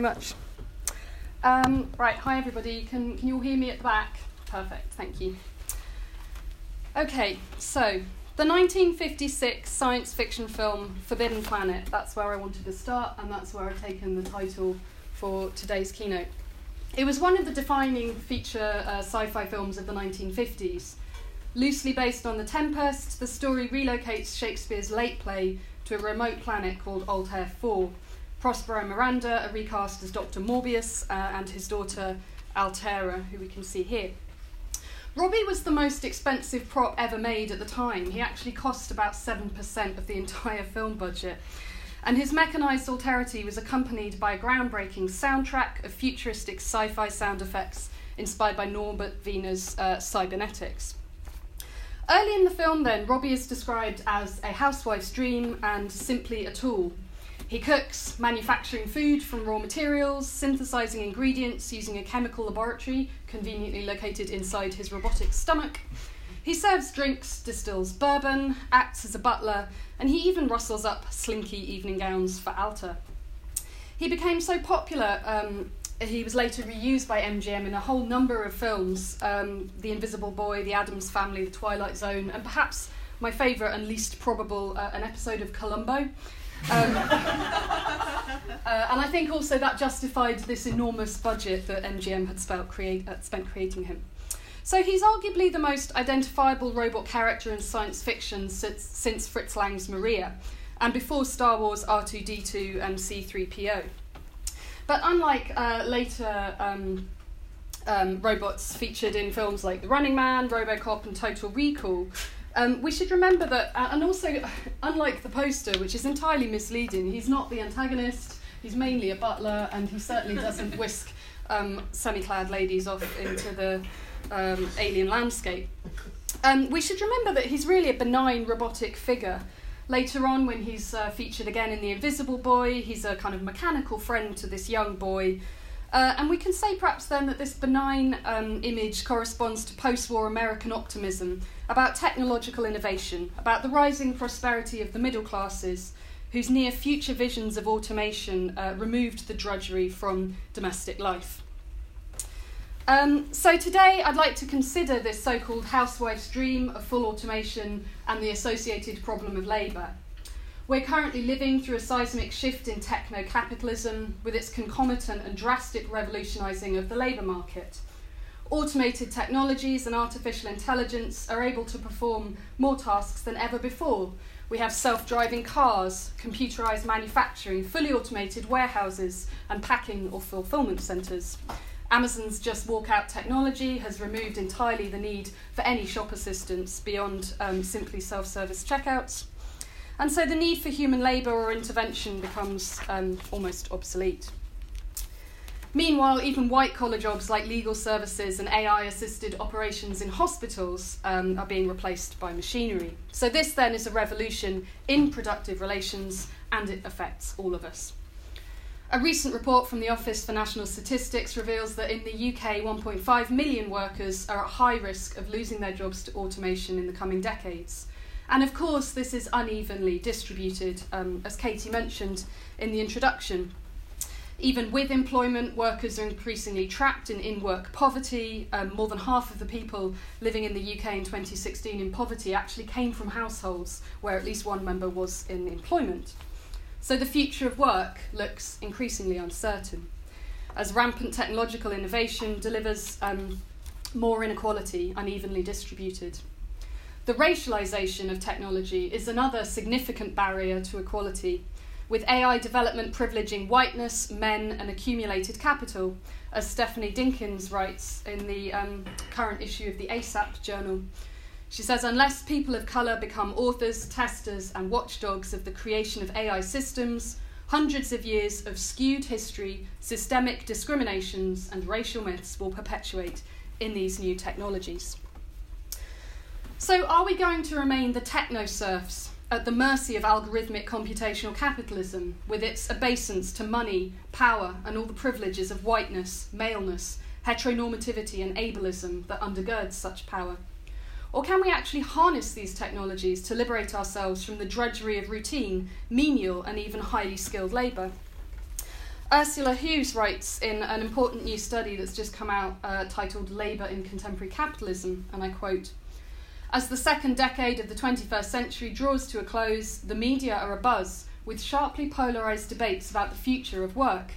very much. Um, right, hi everybody. Can, can you all hear me at the back? Perfect, thank you. Okay, so the 1956 science fiction film Forbidden Planet, that's where I wanted to start, and that's where I've taken the title for today's keynote. It was one of the defining feature uh, sci fi films of the 1950s. Loosely based on The Tempest, the story relocates Shakespeare's late play to a remote planet called Altair 4 Prospero Miranda are recast as Dr. Morbius uh, and his daughter Altaira, who we can see here. Robby was the most expensive prop ever made at the time. He actually cost about 7% of the entire film budget. And his mechanised alterity was accompanied by a groundbreaking soundtrack of futuristic sci fi sound effects inspired by Norbert Wiener's uh, cybernetics. Early in the film, then, Robby is described as a housewife's dream and simply a tool, he cooks, manufacturing food from raw materials, synthesizing ingredients using a chemical laboratory conveniently located inside his robotic stomach. He serves drinks, distills bourbon, acts as a butler, and he even rustles up slinky evening gowns for Alta. He became so popular, um, he was later reused by MGM in a whole number of films um, The Invisible Boy, The Addams Family, The Twilight Zone, and perhaps my favourite and least probable, uh, an episode of Columbo. Um, uh, and I think also that justified this enormous budget that MGM had create, uh, spent creating him. So he's arguably the most identifiable robot character in science fiction since, since Fritz Lang's Maria, and before Star Wars R2D2 and C3PO. But unlike uh, later um, um, robots featured in films like The Running Man, Robocop, and Total Recall, um, we should remember that, uh, and also, unlike the poster, which is entirely misleading, he's not the antagonist, he's mainly a butler, and he certainly doesn't whisk um, semi clad ladies off into the um, alien landscape. Um, we should remember that he's really a benign robotic figure. Later on, when he's uh, featured again in The Invisible Boy, he's a kind of mechanical friend to this young boy uh, and we can say perhaps then that this benign um, image corresponds to post war American optimism about technological innovation, about the rising prosperity of the middle classes, whose near future visions of automation uh, removed the drudgery from domestic life. Um, so, today I'd like to consider this so called housewife's dream of full automation and the associated problem of labour. We're currently living through a seismic shift in techno capitalism with its concomitant and drastic revolutionising of the labour market. Automated technologies and artificial intelligence are able to perform more tasks than ever before. We have self driving cars, computerised manufacturing, fully automated warehouses, and packing or fulfilment centres. Amazon's just walk out technology has removed entirely the need for any shop assistance beyond um, simply self service checkouts. And so the need for human labour or intervention becomes um, almost obsolete. Meanwhile, even white collar jobs like legal services and AI assisted operations in hospitals um, are being replaced by machinery. So, this then is a revolution in productive relations and it affects all of us. A recent report from the Office for National Statistics reveals that in the UK, 1.5 million workers are at high risk of losing their jobs to automation in the coming decades. And of course, this is unevenly distributed, um, as Katie mentioned in the introduction. Even with employment, workers are increasingly trapped in in work poverty. Um, more than half of the people living in the UK in 2016 in poverty actually came from households where at least one member was in employment. So the future of work looks increasingly uncertain as rampant technological innovation delivers um, more inequality unevenly distributed. The racialization of technology is another significant barrier to equality, with AI development privileging whiteness, men, and accumulated capital, as Stephanie Dinkins writes in the um, current issue of the ASAP journal. She says, unless people of colour become authors, testers, and watchdogs of the creation of AI systems, hundreds of years of skewed history, systemic discriminations, and racial myths will perpetuate in these new technologies. So, are we going to remain the techno serfs at the mercy of algorithmic computational capitalism with its obeisance to money, power, and all the privileges of whiteness, maleness, heteronormativity, and ableism that undergirds such power? Or can we actually harness these technologies to liberate ourselves from the drudgery of routine, menial, and even highly skilled labour? Ursula Huws writes in an important new study that's just come out uh, titled Labour in Contemporary Capitalism, and I quote As the second decade of the 21st century draws to a close, the media are abuzz with sharply polarised debates about the future of work.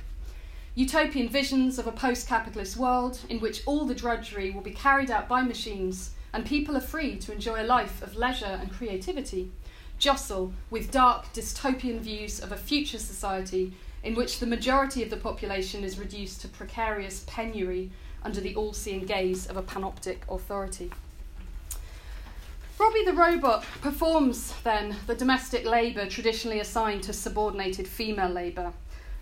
Utopian visions of a post capitalist world in which all the drudgery will be carried out by machines and people are free to enjoy a life of leisure and creativity jostle with dark dystopian views of a future society in which the majority of the population is reduced to precarious penury under the all seeing gaze of a panoptic authority. Robby the robot performs then the domestic labour traditionally assigned to subordinated female labour.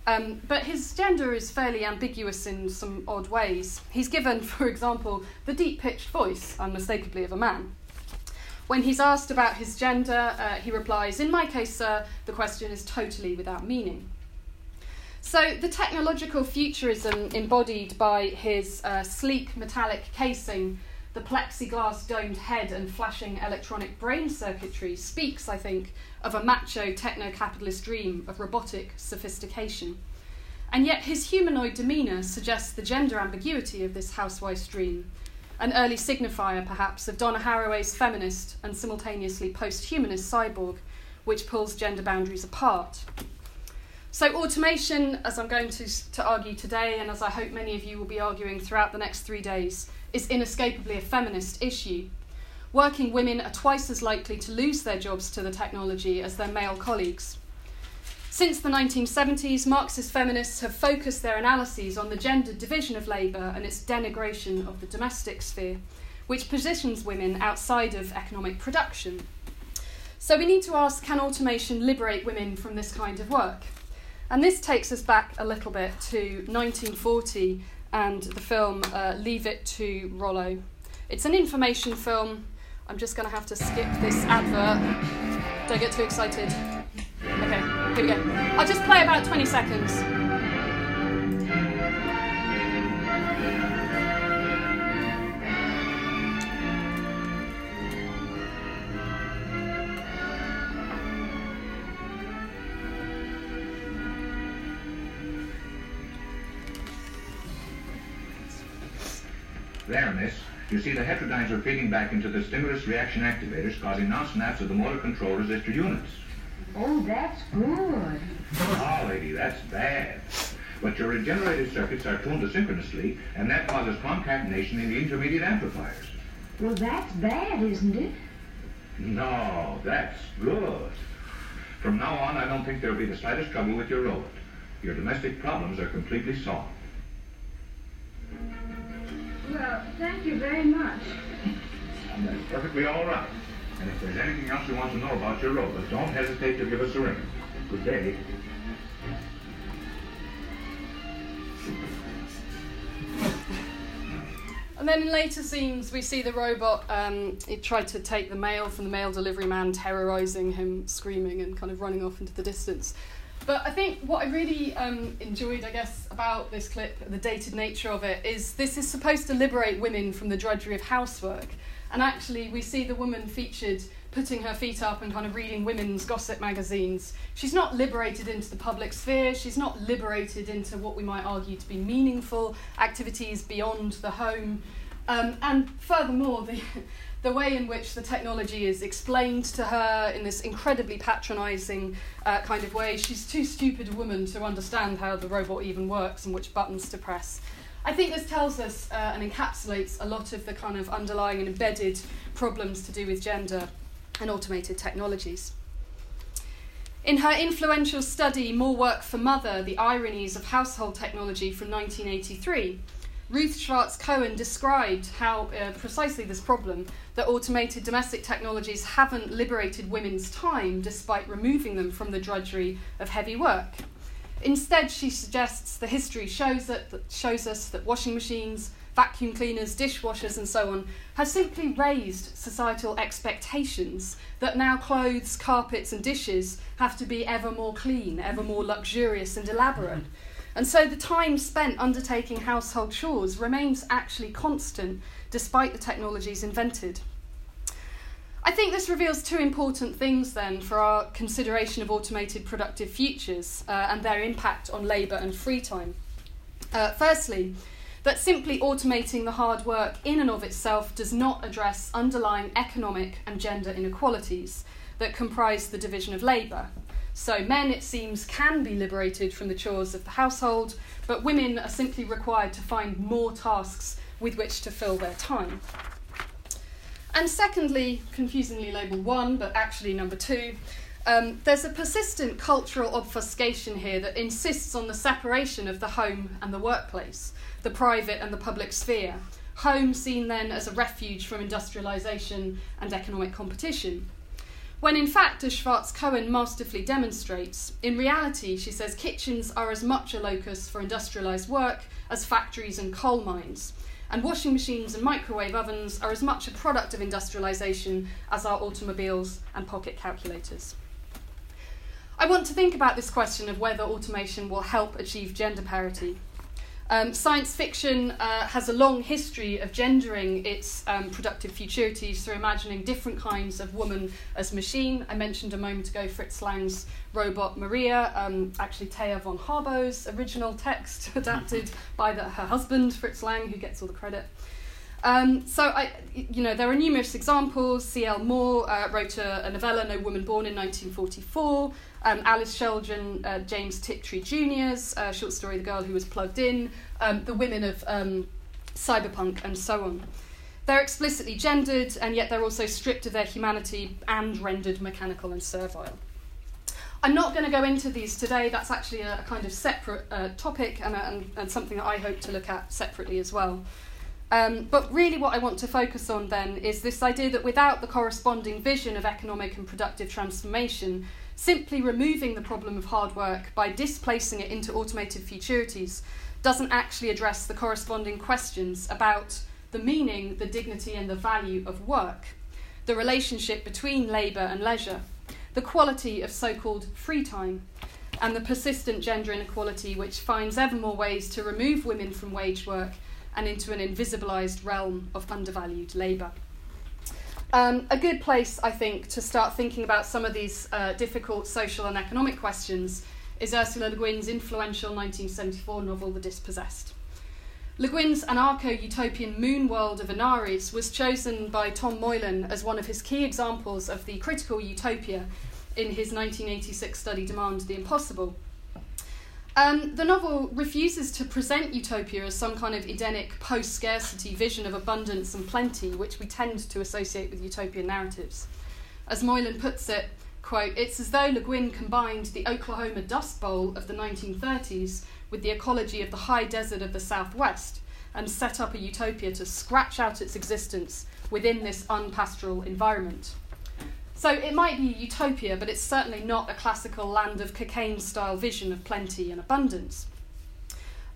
Um, but his gender is fairly ambiguous in some odd ways. He's given, for example, the deep pitched voice, unmistakably, of a man. When he's asked about his gender, uh, he replies, In my case, sir, the question is totally without meaning. So, the technological futurism embodied by his uh, sleek metallic casing, the plexiglass domed head, and flashing electronic brain circuitry speaks, I think, of a macho techno capitalist dream of robotic sophistication. And yet, his humanoid demeanour suggests the gender ambiguity of this housewife's dream, an early signifier, perhaps, of Donna Haraway's feminist and simultaneously post humanist cyborg, which pulls gender boundaries apart. So, automation, as I'm going to, to argue today, and as I hope many of you will be arguing throughout the next three days, is inescapably a feminist issue. Working women are twice as likely to lose their jobs to the technology as their male colleagues. Since the 1970s, Marxist feminists have focused their analyses on the gendered division of labour and its denigration of the domestic sphere, which positions women outside of economic production. So we need to ask can automation liberate women from this kind of work? And this takes us back a little bit to 1940 and the film uh, Leave It to Rollo. It's an information film. I'm just going to have to skip this advert. Don't get too excited. Okay, here we go. I'll just play about 20 seconds. There, miss. You see, the heterodynes are feeding back into the stimulus reaction activators, causing non-snaps of the motor control resistor units. Oh, that's good. Oh, lady, that's bad. But your regenerated circuits are tuned asynchronously, and that causes concatenation in the intermediate amplifiers. Well, that's bad, isn't it? No, that's good. From now on, I don't think there'll be the slightest trouble with your robot. Your domestic problems are completely solved. Well, thank you very much. That's perfectly all right. And if there's anything else you want to know about your robot, don't hesitate to give us a ring. Good day. And then in later scenes, we see the robot. Um, he tried to take the mail from the mail delivery man, terrorizing him, screaming, and kind of running off into the distance. But I think what I really um, enjoyed, I guess, about this clip, the dated nature of it, is this is supposed to liberate women from the drudgery of housework. And actually, we see the woman featured putting her feet up and kind of reading women's gossip magazines. She's not liberated into the public sphere, she's not liberated into what we might argue to be meaningful activities beyond the home. Um, and furthermore, the, the way in which the technology is explained to her in this incredibly patronising uh, kind of way, she's too stupid a woman to understand how the robot even works and which buttons to press. I think this tells us uh, and encapsulates a lot of the kind of underlying and embedded problems to do with gender and automated technologies. In her influential study, More Work for Mother The Ironies of Household Technology from 1983, Ruth Schwartz Cowan described how uh, precisely this problem that automated domestic technologies haven't liberated women's time despite removing them from the drudgery of heavy work. Instead, she suggests the history shows, that, that shows us that washing machines, vacuum cleaners, dishwashers, and so on, has simply raised societal expectations that now clothes, carpets, and dishes have to be ever more clean, ever more luxurious and elaborate. And so the time spent undertaking household chores remains actually constant despite the technologies invented. I think this reveals two important things then for our consideration of automated productive futures uh, and their impact on labour and free time. Uh, firstly, that simply automating the hard work in and of itself does not address underlying economic and gender inequalities that comprise the division of labour. So, men, it seems, can be liberated from the chores of the household, but women are simply required to find more tasks with which to fill their time. And secondly, confusingly labelled one, but actually number two, um, there's a persistent cultural obfuscation here that insists on the separation of the home and the workplace, the private and the public sphere. Home seen then as a refuge from industrialisation and economic competition. When in fact, as Schwartz Cowan masterfully demonstrates, in reality, she says kitchens are as much a locus for industrialised work as factories and coal mines. And washing machines and microwave ovens are as much a product of industrialisation as are automobiles and pocket calculators. I want to think about this question of whether automation will help achieve gender parity um, science fiction uh, has a long history of gendering its um, productive futurities through imagining different kinds of woman as machine. I mentioned a moment ago Fritz Lang's robot Maria, um, actually Thea von Harbou's original text adapted by the, her husband, Fritz Lang, who gets all the credit. Um, so, I, you know, there are numerous examples. C.L. Moore uh, wrote a, a, novella, No Woman Born, in 1944. Um, Alice Sheldon, uh, James Tiptree Jr.'s uh, short story, The Girl Who Was Plugged In, um, The Women of um, Cyberpunk, and so on. They're explicitly gendered, and yet they're also stripped of their humanity and rendered mechanical and servile. I'm not going to go into these today. That's actually a, a kind of separate uh, topic and, and, and something that I hope to look at separately as well. Um, but really, what I want to focus on then is this idea that without the corresponding vision of economic and productive transformation, simply removing the problem of hard work by displacing it into automated futurities doesn't actually address the corresponding questions about the meaning, the dignity, and the value of work, the relationship between labour and leisure, the quality of so called free time, and the persistent gender inequality which finds ever more ways to remove women from wage work and into an invisibilised realm of undervalued labour. Um, a good place, I think, to start thinking about some of these uh, difficult social and economic questions is Ursula Le Guin's influential 1974 novel, The Dispossessed. Le Guin's anarcho utopian moon world of Anarres was chosen by Tom Moylan as one of his key examples of the critical utopia in his 1986 study Demand the Impossible. Um, the novel refuses to present utopia as some kind of Edenic post scarcity vision of abundance and plenty, which we tend to associate with utopian narratives. As Moylan puts it, quote, it's as though Le Guin combined the Oklahoma Dust Bowl of the 1930s with the ecology of the high desert of the Southwest and set up a utopia to scratch out its existence within this unpastoral environment. So it might be utopia, but it's certainly not a classical land of Cockaigne style vision of plenty and abundance.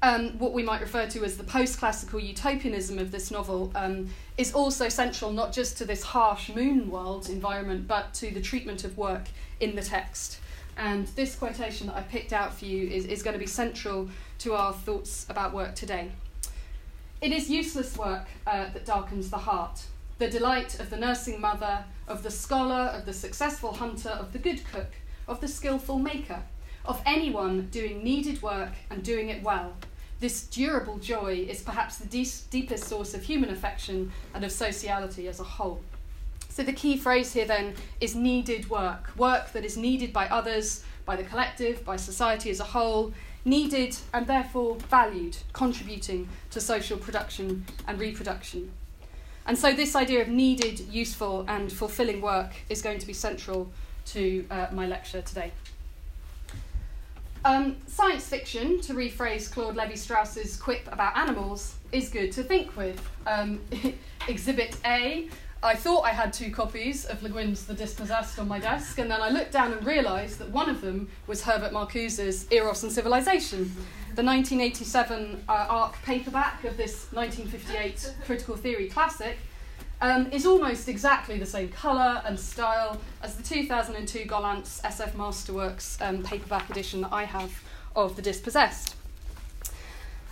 Um, what we might refer to as the post classical utopianism of this novel um, is also central not just to this harsh moon world environment, but to the treatment of work in the text. And this quotation that I picked out for you is, is going to be central to our thoughts about work today. It is useless work uh, that darkens the heart, the delight of the nursing mother, of the scholar, of the successful hunter, of the good cook, of the skilful maker, of anyone doing needed work and doing it well. This durable joy is perhaps the de- deepest source of human affection and of sociality as a whole. So, the key phrase here then is needed work work that is needed by others, by the collective, by society as a whole, needed and therefore valued, contributing to social production and reproduction. And so, this idea of needed, useful, and fulfilling work is going to be central to uh, my lecture today. Um, science fiction, to rephrase Claude Levi Strauss's quip about animals, is good to think with. Um, exhibit A I thought I had two copies of Le Guin's The Dispossessed on my desk, and then I looked down and realised that one of them was Herbert Marcuse's Eros and Civilization, the 1987 uh, ARC paperback of this 1958 critical theory classic. Um, is almost exactly the same colour and style as the 2002 Gollancz SF Masterworks um, paperback edition that I have of The Dispossessed.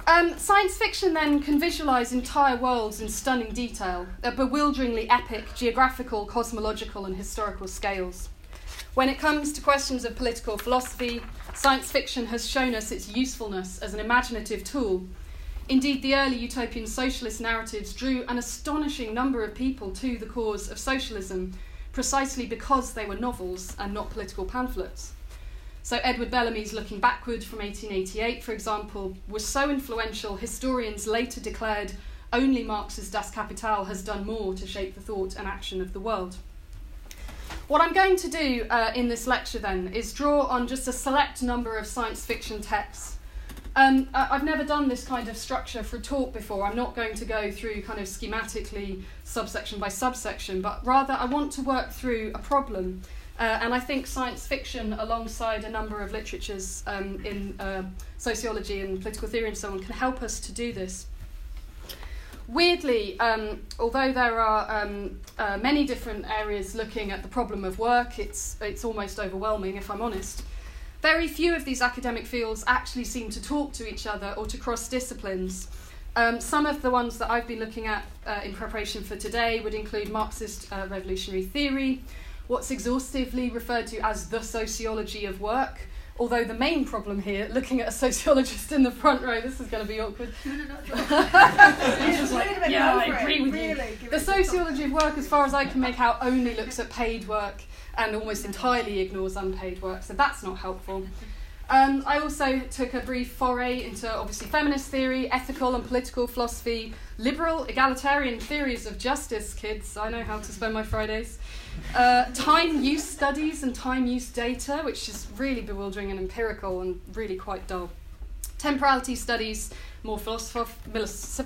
Um, science fiction then can visualise entire worlds in stunning detail, at bewilderingly epic geographical, cosmological, and historical scales. When it comes to questions of political philosophy, science fiction has shown us its usefulness as an imaginative tool. Indeed, the early utopian socialist narratives drew an astonishing number of people to the cause of socialism, precisely because they were novels and not political pamphlets. So, Edward Bellamy's Looking Backward from 1888, for example, was so influential, historians later declared only Marx's Das Kapital has done more to shape the thought and action of the world. What I'm going to do uh, in this lecture then is draw on just a select number of science fiction texts. Um, I've never done this kind of structure for a talk before. I'm not going to go through kind of schematically subsection by subsection, but rather I want to work through a problem uh, and I think science fiction, alongside a number of literatures um, in uh, sociology and political theory and so on, can help us to do this. Weirdly, um, although there are um, uh, many different areas looking at the problem of work, it's, it's almost overwhelming, if I'm honest. Very few of these academic fields actually seem to talk to each other or to cross disciplines. Um, some of the ones that I've been looking at uh, in preparation for today would include Marxist uh, revolutionary theory, what's exhaustively referred to as the sociology of work. Although the main problem here, looking at a sociologist in the front row, this is going to be awkward. No, no, no. A yeah, I agree with Really, you. The sociology of work, as far as I can make out, only looks at paid work and almost entirely ignores unpaid work, so that's not helpful. Um, I also took a brief foray into obviously feminist theory, ethical and political philosophy, liberal, egalitarian theories of justice, kids. I know how to spend my Fridays. Uh, time use studies and time use data, which is really bewildering and empirical and really quite dull. Temporality studies, more philosoph-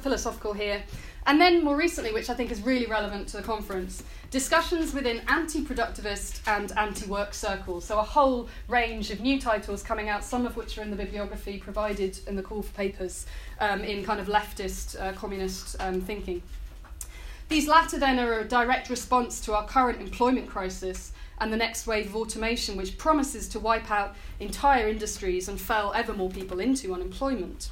philosophical here. And then more recently, which I think is really relevant to the conference, discussions within anti productivist and anti work circles. So, a whole range of new titles coming out, some of which are in the bibliography provided in the call for papers um, in kind of leftist, uh, communist um, thinking. These latter then are a direct response to our current employment crisis and the next wave of automation, which promises to wipe out entire industries and fell ever more people into unemployment.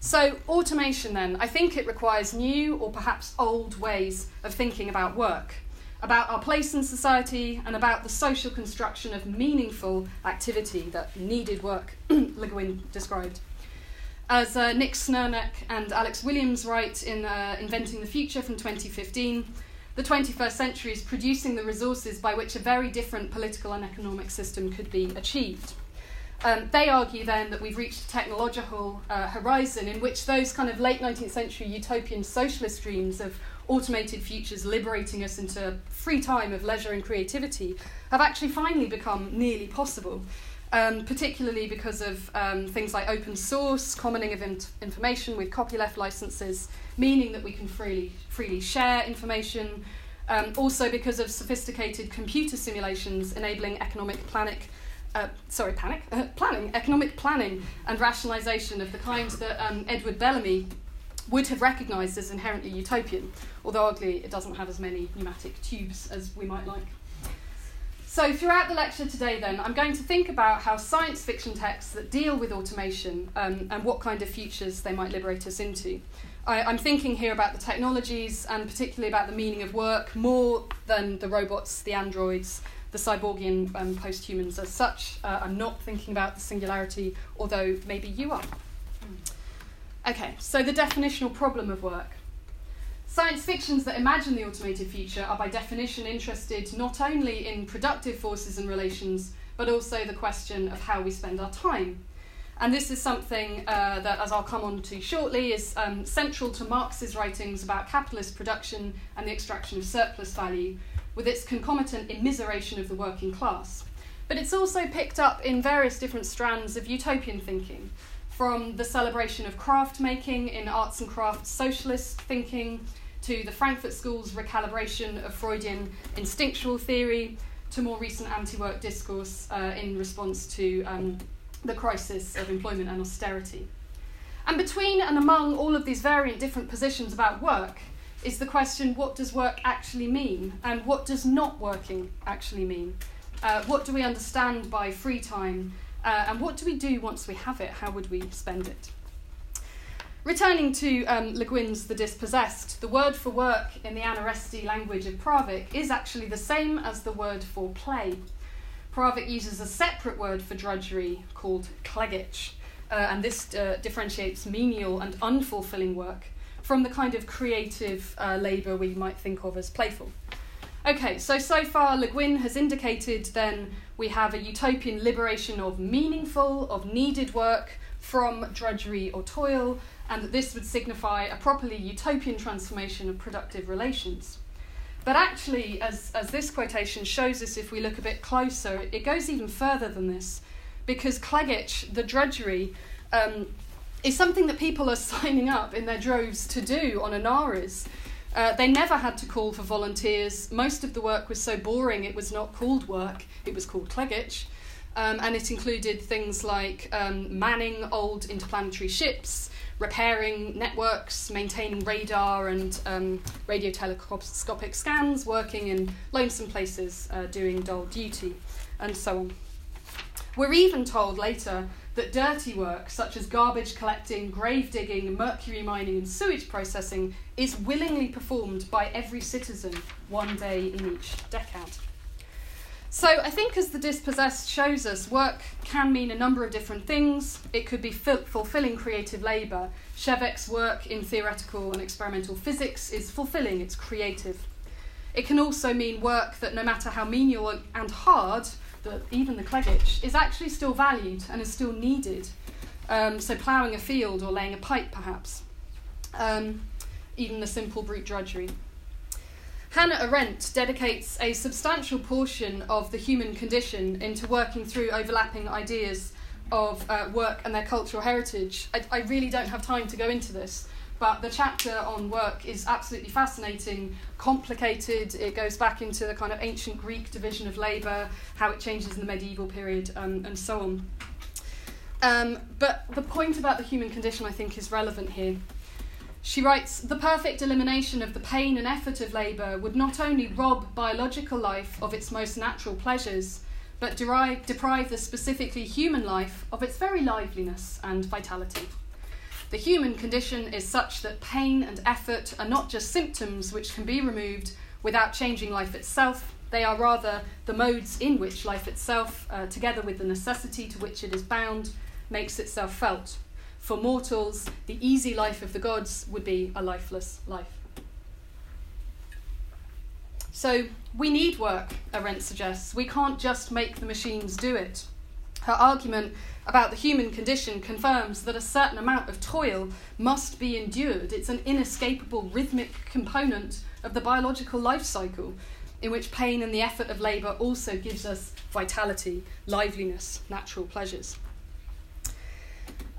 So, automation then, I think it requires new or perhaps old ways of thinking about work, about our place in society, and about the social construction of meaningful activity that needed work, Le Guin described. As uh, Nick Srnicek and Alex Williams write in uh, Inventing the Future from 2015, the 21st century is producing the resources by which a very different political and economic system could be achieved. Um, they argue then that we've reached a technological uh, horizon in which those kind of late 19th century utopian socialist dreams of automated futures liberating us into free time of leisure and creativity have actually finally become nearly possible. Um, particularly because of um, things like open source, commoning of in- information with copyleft licenses, meaning that we can freely, freely share information. Um, also, because of sophisticated computer simulations enabling economic panic, uh, sorry, panic, uh, planning, economic planning and rationalisation of the kind that um, Edward Bellamy would have recognised as inherently utopian, although oddly it doesn't have as many pneumatic tubes as we might like. So, throughout the lecture today, then, I'm going to think about how science fiction texts that deal with automation um, and what kind of futures they might liberate us into. I, I'm thinking here about the technologies and particularly about the meaning of work more than the robots, the androids, the cyborgian um, post humans as such. Uh, I'm not thinking about the singularity, although maybe you are. Okay, so the definitional problem of work. Science fictions that imagine the automated future are by definition interested not only in productive forces and relations, but also the question of how we spend our time. And this is something uh, that, as I'll come on to shortly, is um, central to Marx's writings about capitalist production and the extraction of surplus value, with its concomitant immiseration of the working class. But it's also picked up in various different strands of utopian thinking, from the celebration of craft making in arts and crafts socialist thinking to the Frankfurt School's recalibration of Freudian instinctual theory to more recent anti work discourse uh, in response to um, the crisis of employment and austerity. And between and among all of these variant different positions about work is the question what does work actually mean and what does not working actually mean? Uh, what do we understand by free time uh, and what do we do once we have it? How would we spend it? Returning to um, Le Guin's The Dispossessed, the word for work in the Anarresti language of Pravic is actually the same as the word for play. Pravic uses a separate word for drudgery called kleggich, uh, and this uh, differentiates menial and unfulfilling work from the kind of creative uh, labour we might think of as playful. Okay, so so far Le Guin has indicated then we have a utopian liberation of meaningful, of needed work from drudgery or toil, and that this would signify a properly utopian transformation of productive relations. But actually, as, as this quotation shows us if we look a bit closer, it goes even further than this, because kleggich, the drudgery, um, is something that people are signing up in their droves to do on Anarres. Uh, they never had to call for volunteers. Most of the work was so boring it was not called work, it was called kleggich. Um, and it included things like um, manning old interplanetary ships, repairing networks, maintaining radar and um, radio telescopic scans, working in lonesome places, uh, doing dull duty, and so on. We're even told later that dirty work, such as garbage collecting, grave digging, mercury mining, and sewage processing, is willingly performed by every citizen one day in each decade. So I think as the dispossessed shows us, work can mean a number of different things. It could be fil- fulfilling creative labour. Shevek's work in theoretical and experimental physics is fulfilling, it's creative. It can also mean work that no matter how menial and hard, even the kleggich, is actually still valued and is still needed. Um, so ploughing a field or laying a pipe perhaps. Um, even the simple brute drudgery. Hannah Arendt dedicates a substantial portion of the human condition into working through overlapping ideas of uh, work and their cultural heritage. I, I, really don't have time to go into this, but the chapter on work is absolutely fascinating, complicated. It goes back into the kind of ancient Greek division of labour, how it changes in the medieval period, um, and so on. Um, but the point about the human condition, I think, is relevant here. She writes The perfect elimination of the pain and effort of labour would not only rob biological life of its most natural pleasures, but derive, deprive the specifically human life of its very liveliness and vitality. The human condition is such that pain and effort are not just symptoms which can be removed without changing life itself, they are rather the modes in which life itself, uh, together with the necessity to which it is bound, makes itself felt. For mortals, the easy life of the gods would be a lifeless life. So, we need work, Arendt suggests. We can't just make the machines do it. Her argument about the human condition confirms that a certain amount of toil must be endured. It's an inescapable rhythmic component of the biological life cycle, in which pain and the effort of labour also gives us vitality, liveliness, natural pleasures.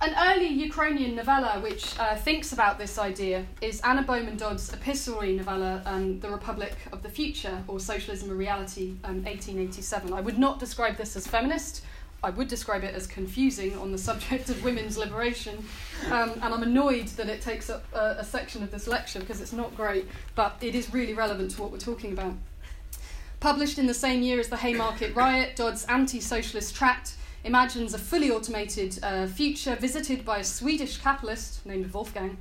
An early Ukrainian novella which uh, thinks about this idea is Anna Bowman Dodd's epistolary novella, um, The Republic of the Future, or Socialism a Reality, um, 1887. I would not describe this as feminist. I would describe it as confusing on the subject of women's liberation. Um, and I'm annoyed that it takes up a, a section of this lecture because it's not great, but it is really relevant to what we're talking about. Published in the same year as the Haymarket Riot, Dodd's anti socialist tract imagines a fully automated uh, future visited by a Swedish capitalist named Wolfgang,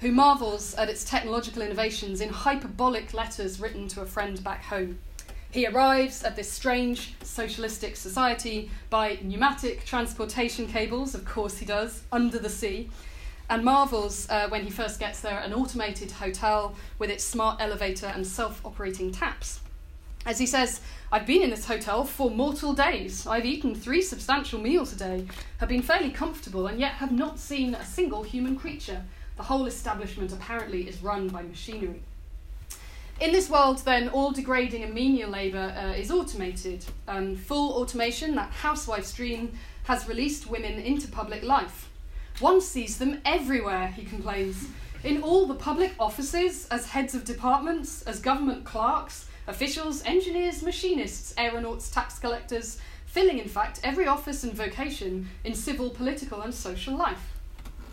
who marvels at its technological innovations in hyperbolic letters written to a friend back home. He arrives at this strange socialistic society by pneumatic transportation cables, of course he does, under the sea, and marvels uh, when he first gets there an automated hotel with its smart elevator and self operating taps. As he says, I've been in this hotel for mortal days. I've eaten three substantial meals a day, have been fairly comfortable, and yet have not seen a single human creature. The whole establishment apparently is run by machinery. In this world, then, all degrading and menial labour uh, is automated. Um, full automation, that housewife's dream, has released women into public life. One sees them everywhere, he complains. In all the public offices, as heads of departments, as government clerks, officials, engineers, machinists, aeronauts, tax collectors, filling, in fact, every office and vocation in civil, political, and social life.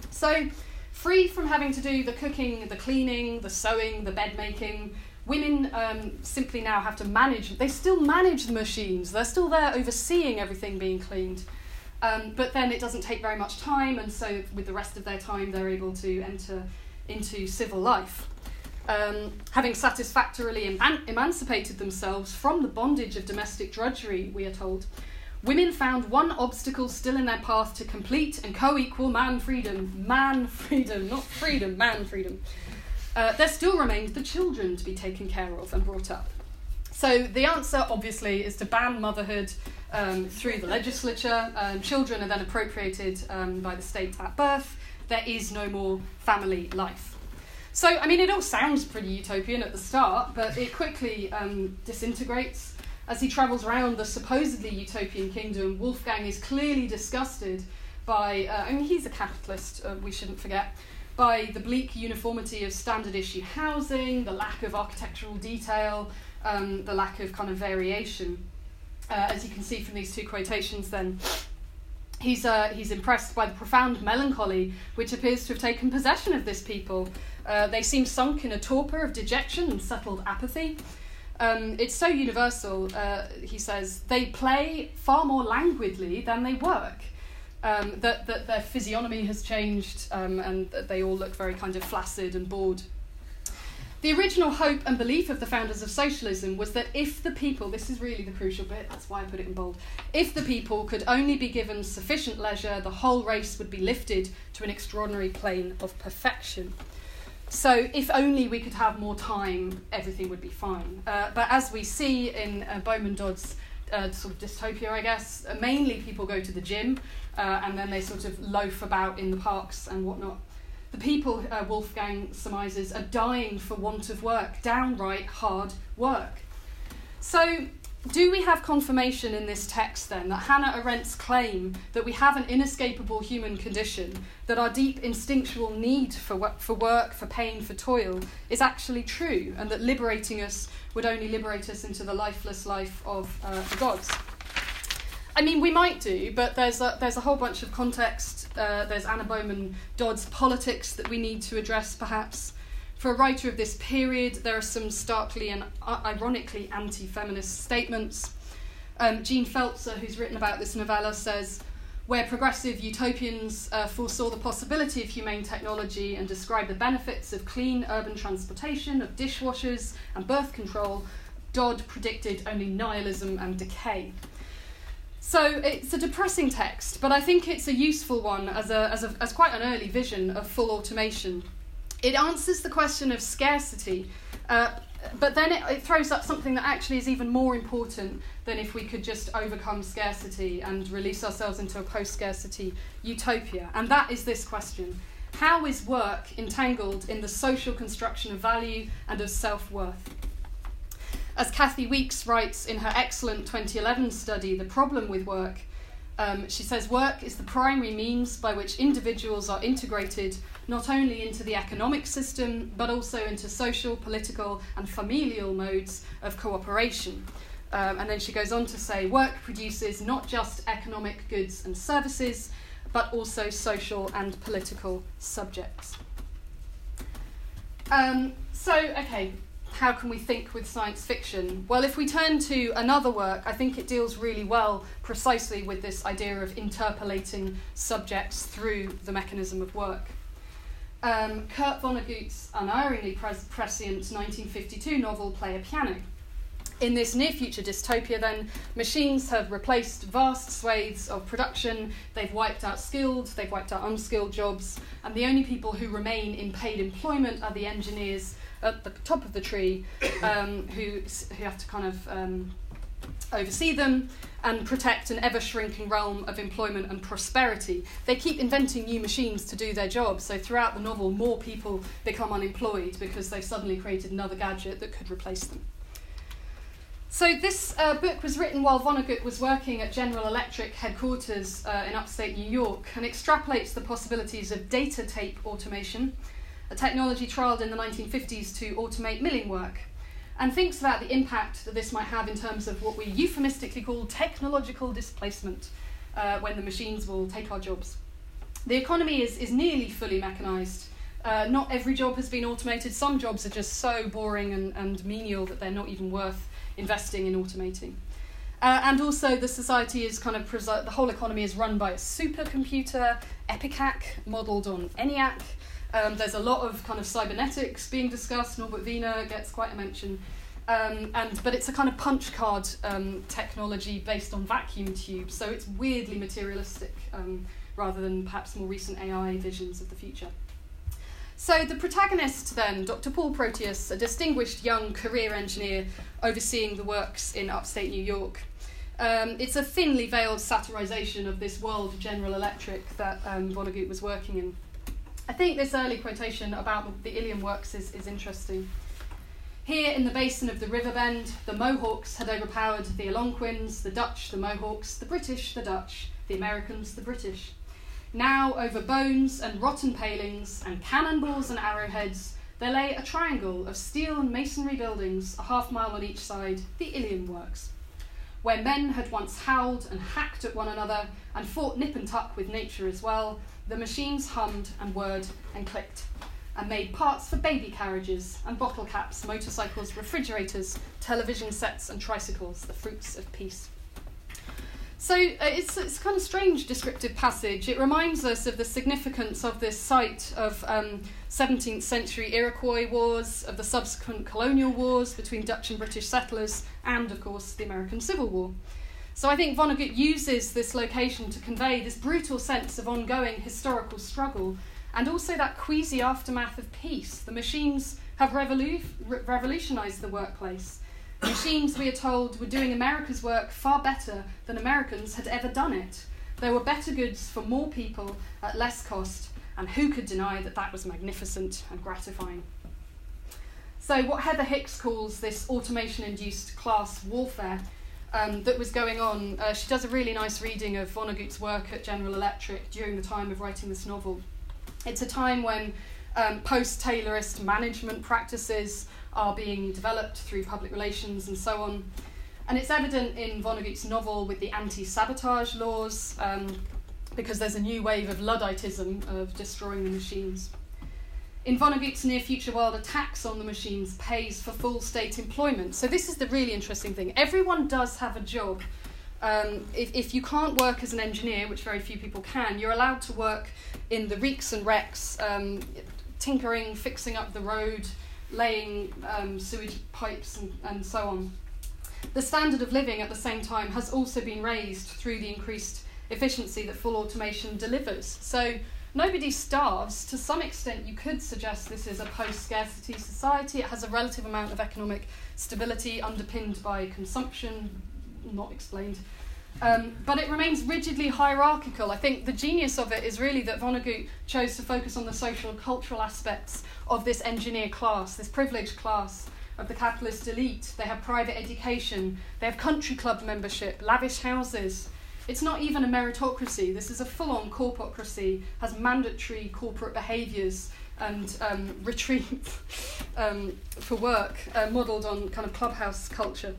So, free from having to do the cooking, the cleaning, the sewing, the bed making, women um, simply now have to manage, they still manage the machines, they're still there overseeing everything being cleaned. Um, but then it doesn't take very much time, and so with the rest of their time, they're able to enter into civil life. Um, having satisfactorily eman- emancipated themselves from the bondage of domestic drudgery, we are told, women found one obstacle still in their path to complete and co equal man freedom. Man freedom, not freedom, man freedom. Uh, there still remained the children to be taken care of and brought up. So the answer, obviously, is to ban motherhood um, through the legislature. Um, children are then appropriated um, by the state at birth. There is no more family life. So, I mean, it all sounds pretty utopian at the start, but it quickly um, disintegrates. As he travels around the supposedly utopian kingdom, Wolfgang is clearly disgusted by, uh, I mean, he's a capitalist, uh, we shouldn't forget, by the bleak uniformity of standard issue housing, the lack of architectural detail, um, the lack of kind of variation. Uh, as you can see from these two quotations, then he's uh, he's impressed by the profound melancholy which appears to have taken possession of this people. Uh, they seem sunk in a torpor of dejection and settled apathy. Um, it's so universal, uh, he says. They play far more languidly than they work. Um, that, that their physiognomy has changed um, and that they all look very kind of flaccid and bored. The original hope and belief of the founders of socialism was that if the people, this is really the crucial bit, that's why I put it in bold, if the people could only be given sufficient leisure, the whole race would be lifted to an extraordinary plane of perfection. So, if only we could have more time, everything would be fine. Uh, but as we see in uh, Bowman Dodd's uh, sort of dystopia, I guess, uh, mainly people go to the gym uh, and then they sort of loaf about in the parks and whatnot. The people, uh, Wolfgang surmises, are dying for want of work, downright hard work. So, do we have confirmation in this text then that Hannah Arendt's claim that we have an inescapable human condition, that our deep instinctual need for, work, for work, for pain, for toil is actually true, and that liberating us would only liberate us into the lifeless life of uh, the gods? I mean, we might do, but there's a, there's a whole bunch of context. Uh, there's Anna Bowman Dodd's politics that we need to address, perhaps. For a writer of this period, there are some starkly and uh, ironically anti feminist statements. Um, Jean Pfaelzer, who's written about this novella, says where progressive utopians uh, foresaw the possibility of humane technology and described the benefits of clean urban transportation, of dishwashers and birth control, Dodd predicted only nihilism and decay. So it's a depressing text, but I think it's a useful one as, a, as, a, as quite an early vision of full automation. It answers the question of scarcity, uh, but then it, it, throws up something that actually is even more important than if we could just overcome scarcity and release ourselves into a post scarcity utopia. And that is this question How is work entangled in the social construction of value and of self worth? As Kathi Weeks writes in her excellent 2011 study, The Problem with Work, um, she says work is the primary means by which individuals are integrated not only into the economic system but also into social, political, and familial modes of cooperation. Um, and then she goes on to say work produces not just economic goods and services but also social and political subjects. Um, so, okay, how can we think with science fiction? Well, if we turn to another work, I think it deals really well precisely with this idea of interpolating subjects through the mechanism of work. Um, Kurt Vonnegut's unerringly prescient 1952 novel Player Piano. In this near future dystopia, then, machines have replaced vast swathes of production, they've wiped out skilled, they've wiped out unskilled jobs, and the only people who remain in paid employment are the engineers at the top of the tree um, who, who have to kind of um, oversee them and protect an ever shrinking realm of employment and prosperity. They keep inventing new machines to do their job, so throughout the novel, more people become unemployed because they've suddenly created another gadget that could replace them. So, this uh, book was written while Vonnegut was working at General Electric headquarters uh, in upstate New York and extrapolates the possibilities of data tape automation a technology trialled in the 1950s to automate milling work, and thinks about the impact that this might have in terms of what we euphemistically call technological displacement, uh, when the machines will take our jobs. The economy is, is nearly fully mechanised. Uh, not every job has been automated. Some jobs are just so boring and, and menial that they're not even worth investing in automating. Uh, and also, the society is kind of the whole economy is run by a supercomputer, EPICAC, modelled on ENIAC. Um, there's a lot of kind of cybernetics being discussed. Norbert Wiener gets quite a mention. Um, and but it's a kind of punch card um, technology based on vacuum tubes, so it's weirdly materialistic um, rather than perhaps more recent AI visions of the future. So the protagonist then, Dr. Paul Proteus, a distinguished young career engineer overseeing the works in upstate New York. Um, it's a thinly veiled satirization of this world of General Electric that um, Vonnegut was working in. I think this early quotation about the Ilium works is, is interesting. Here in the basin of the River Bend, the Mohawks had overpowered the Algonquins, the Dutch, the Mohawks, the British, the Dutch, the Americans, the British. Now, over bones and rotten palings and cannonballs and arrowheads, there lay a triangle of steel and masonry buildings, a half mile on each side, the Ilium Works, where men had once howled and hacked at one another and fought nip and tuck with nature as well. The machines hummed and whirred and clicked and made parts for baby carriages and bottle caps, motorcycles, refrigerators, television sets, and tricycles, the fruits of peace. So uh, it's, it's kind of strange descriptive passage. It reminds us of the significance of this site of um, 17th century Iroquois wars, of the subsequent colonial wars between Dutch and British settlers, and of course the American Civil War. So I think Vonnegut uses this location to convey this brutal sense of ongoing historical struggle and also that queasy aftermath of peace. The machines have revolu- re- revolutionized the workplace. Machines, we are told, were doing America's work far better than Americans had ever done it. There were better goods for more people at less cost, and who could deny that that was magnificent and gratifying? So, what Heather Hicks calls this automation induced class warfare um, that was going on, uh, she does a really nice reading of Vonnegut's work at General Electric during the time of writing this novel. It's a time when um, post Taylorist management practices are being developed through public relations and so on. And it's evident in Vonnegut's novel with the anti sabotage laws, um, because there's a new wave of Ludditism of destroying the machines. In Vonnegut's near future world, a tax on the machines pays for full state employment. So, this is the really interesting thing. Everyone does have a job. Um, if, if you can't work as an engineer, which very few people can, you're allowed to work in the reeks and wrecks, um, tinkering, fixing up the road, laying um, sewage pipes, and, and so on. The standard of living at the same time has also been raised through the increased efficiency that full automation delivers. So nobody starves. To some extent, you could suggest this is a post scarcity society. It has a relative amount of economic stability underpinned by consumption, not explained. Um, but it remains rigidly hierarchical. I think the genius of it is really that Vonnegut chose to focus on the social and cultural aspects of this engineer class, this privileged class of the capitalist elite. They have private education, they have country club membership, lavish houses. It's not even a meritocracy, this is a full on corporatocracy, has mandatory corporate behaviours and um, retreat um, for work, uh, modelled on kind of clubhouse culture.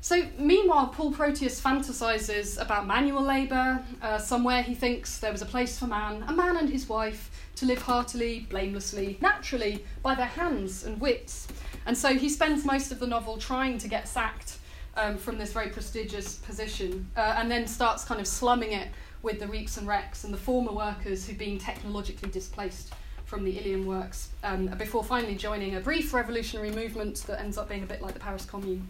So, meanwhile, Paul Proteus fantasizes about manual labour. Uh, somewhere he thinks there was a place for man, a man and his wife, to live heartily, blamelessly, naturally, by their hands and wits. And so he spends most of the novel trying to get sacked um, from this very prestigious position uh, and then starts kind of slumming it with the reeks and wrecks and the former workers who've been technologically displaced from the Ilium works um, before finally joining a brief revolutionary movement that ends up being a bit like the Paris Commune.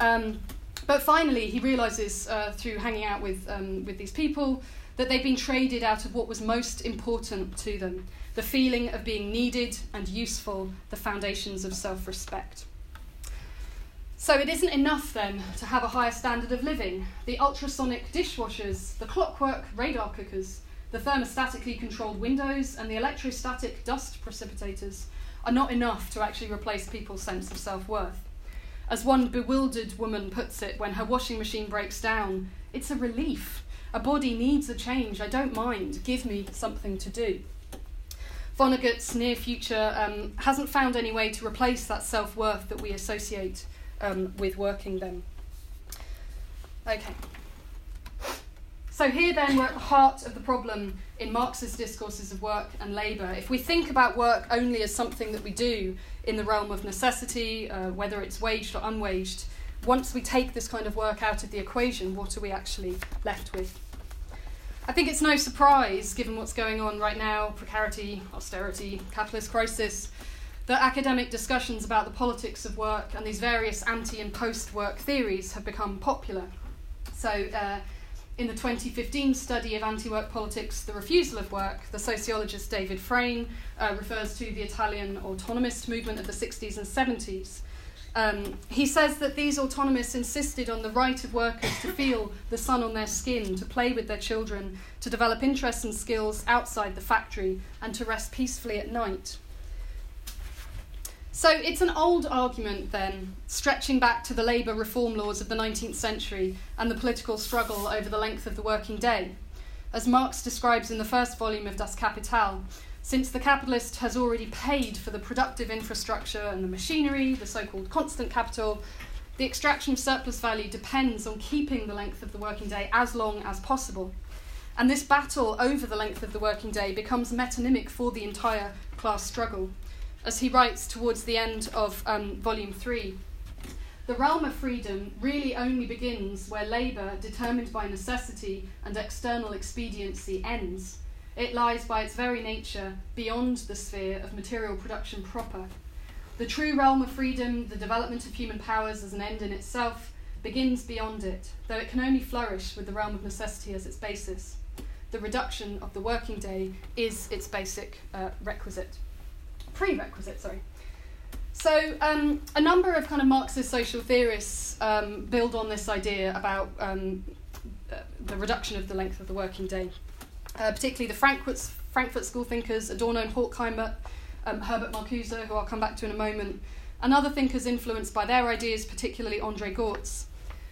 Um, but finally, he realizes uh, through hanging out with, um, with these people that they've been traded out of what was most important to them the feeling of being needed and useful, the foundations of self respect. So it isn't enough then to have a higher standard of living. The ultrasonic dishwashers, the clockwork radar cookers, the thermostatically controlled windows, and the electrostatic dust precipitators are not enough to actually replace people's sense of self worth. As one bewildered woman puts it when her washing machine breaks down, it's a relief. A body needs a change. I don't mind. Give me something to do. Vonnegut's near future um, hasn't found any way to replace that self worth that we associate um, with working them. Okay. So, here then we're at the heart of the problem in Marxist discourses of work and labour. If we think about work only as something that we do in the realm of necessity, uh, whether it's waged or unwaged, once we take this kind of work out of the equation, what are we actually left with? I think it's no surprise, given what's going on right now precarity, austerity, capitalist crisis that academic discussions about the politics of work and these various anti and post work theories have become popular. So, uh, in the 2015 study of anti work politics, The Refusal of Work, the sociologist David Frayne uh, refers to the Italian autonomist movement of the 60s and 70s. Um, he says that these autonomists insisted on the right of workers to feel the sun on their skin, to play with their children, to develop interests and skills outside the factory, and to rest peacefully at night. So it's an old argument, then, stretching back to the labour reform laws of the 19th century and the political struggle over the length of the working day. As Marx describes in the first volume of Das Kapital, since the capitalist has already paid for the productive infrastructure and the machinery, the so called constant capital, the extraction of surplus value depends on keeping the length of the working day as long as possible. And this battle over the length of the working day becomes metonymic for the entire class struggle as he writes towards the end of um, volume three. The realm of freedom really only begins where labour, determined by necessity and external expediency, ends. It lies by its very nature beyond the sphere of material production proper. The true realm of freedom, the development of human powers as an end in itself, begins beyond it, though it can only flourish with the realm of necessity as its basis. The reduction of the working day is its basic uh, requisite prerequisite, sorry. So, um, a number of kind of Marxist social theorists um, build on this idea about um, the reduction of the length of the working day, uh, particularly the Frankfurt, Frankfurt School thinkers, Adorno and Horkheimer, um, Herbert Marcuse, who I'll come back to in a moment, and other thinkers influenced by their ideas, particularly Andre Gorz.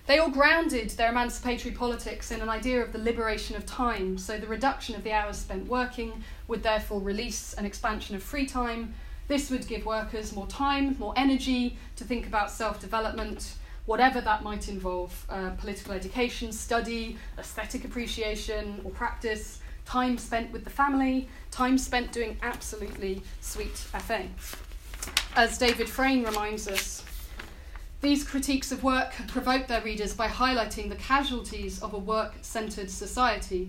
They all grounded their emancipatory politics in an idea of the liberation of time, so the reduction of the hours spent working would therefore release an expansion of free time. This would give workers more time, more energy to think about self development, whatever that might involve uh, political education, study, aesthetic appreciation, or practice, time spent with the family, time spent doing absolutely sweet FA. As David Frayne reminds us, these critiques of work provoke their readers by highlighting the casualties of a work centered society.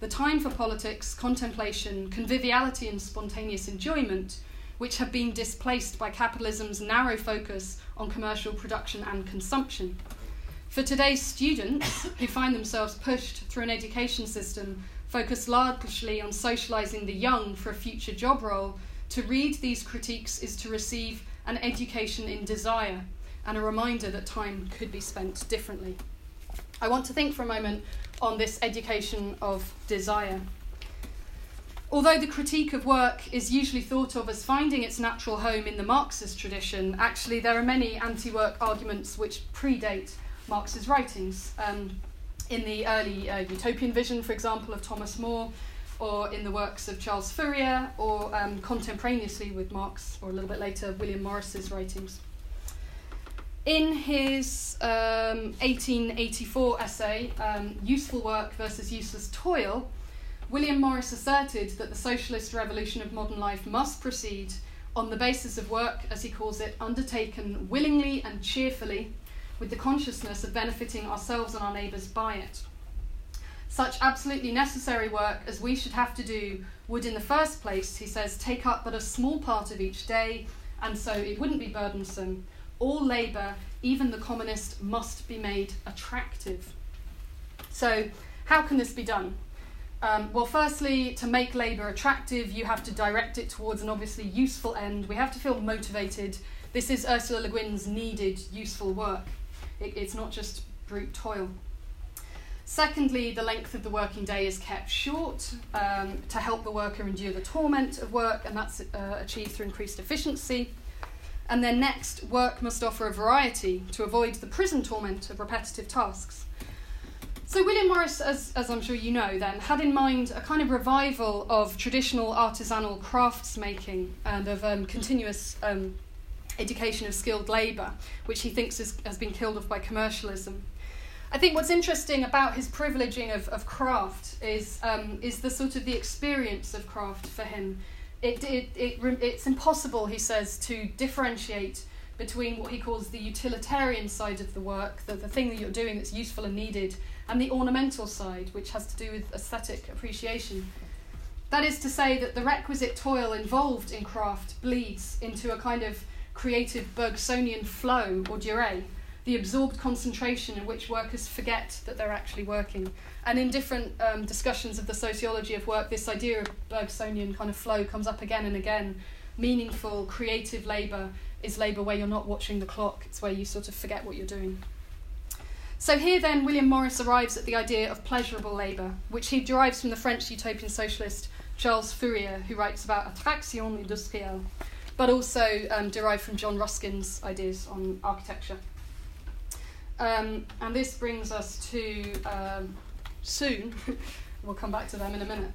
The time for politics, contemplation, conviviality, and spontaneous enjoyment, which have been displaced by capitalism's narrow focus on commercial production and consumption. For today's students, who find themselves pushed through an education system focused largely on socializing the young for a future job role, to read these critiques is to receive an education in desire and a reminder that time could be spent differently. I want to think for a moment on this education of desire. Although the critique of work is usually thought of as finding its natural home in the Marxist tradition, actually there are many anti work arguments which predate Marx's writings. Um, in the early uh, utopian vision, for example, of Thomas More, or in the works of Charles Fourier, or um, contemporaneously with Marx, or a little bit later, William Morris's writings. In his um, 1884 essay, um, Useful Work versus Useless Toil, William Morris asserted that the socialist revolution of modern life must proceed on the basis of work, as he calls it, undertaken willingly and cheerfully, with the consciousness of benefiting ourselves and our neighbours by it. Such absolutely necessary work as we should have to do would, in the first place, he says, take up but a small part of each day, and so it wouldn't be burdensome all labour, even the commonest, must be made attractive. So, how can this be done? Um, well, firstly, to make labour attractive, you have to direct it towards an obviously useful end. We have to feel motivated. This is Ursula Le Guin's needed useful work. It, it's not just brute toil. Secondly, the length of the working day is kept short um, to help the worker endure the torment of work, and that's uh, achieved through increased efficiency. And then next, work must offer a variety to avoid the prison torment of repetitive tasks. So, William Morris, as, as I'm sure you know, then had in mind a kind of revival of traditional artisanal crafts making and of um, continuous um, education of skilled labour, which he thinks is, has been killed off by commercialism. I think what's interesting about his privileging of, of craft is, um, is the sort of the experience of craft for him it, it, it, it's impossible, he says, to differentiate between what he calls the utilitarian side of the work, the, the thing that you're doing that's useful and needed, and the ornamental side, which has to do with aesthetic appreciation. That is to say, that the requisite toil involved in craft bleeds into a kind of creative Bergsonian flow or durée, the absorbed concentration in which workers forget that they're actually working. And in different um, discussions of the sociology of work, this idea of Bergsonian kind of flow comes up again and again. Meaningful, creative labour is labour where you're not watching the clock, it's where you sort of forget what you're doing. So here then, William Morris arrives at the idea of pleasurable labour, which he derives from the French utopian socialist Charles Fourier, who writes about attraction industrielle, but also um, derived from John Ruskin's ideas on architecture. Um, and this brings us to um, soon, we'll come back to them in a minute.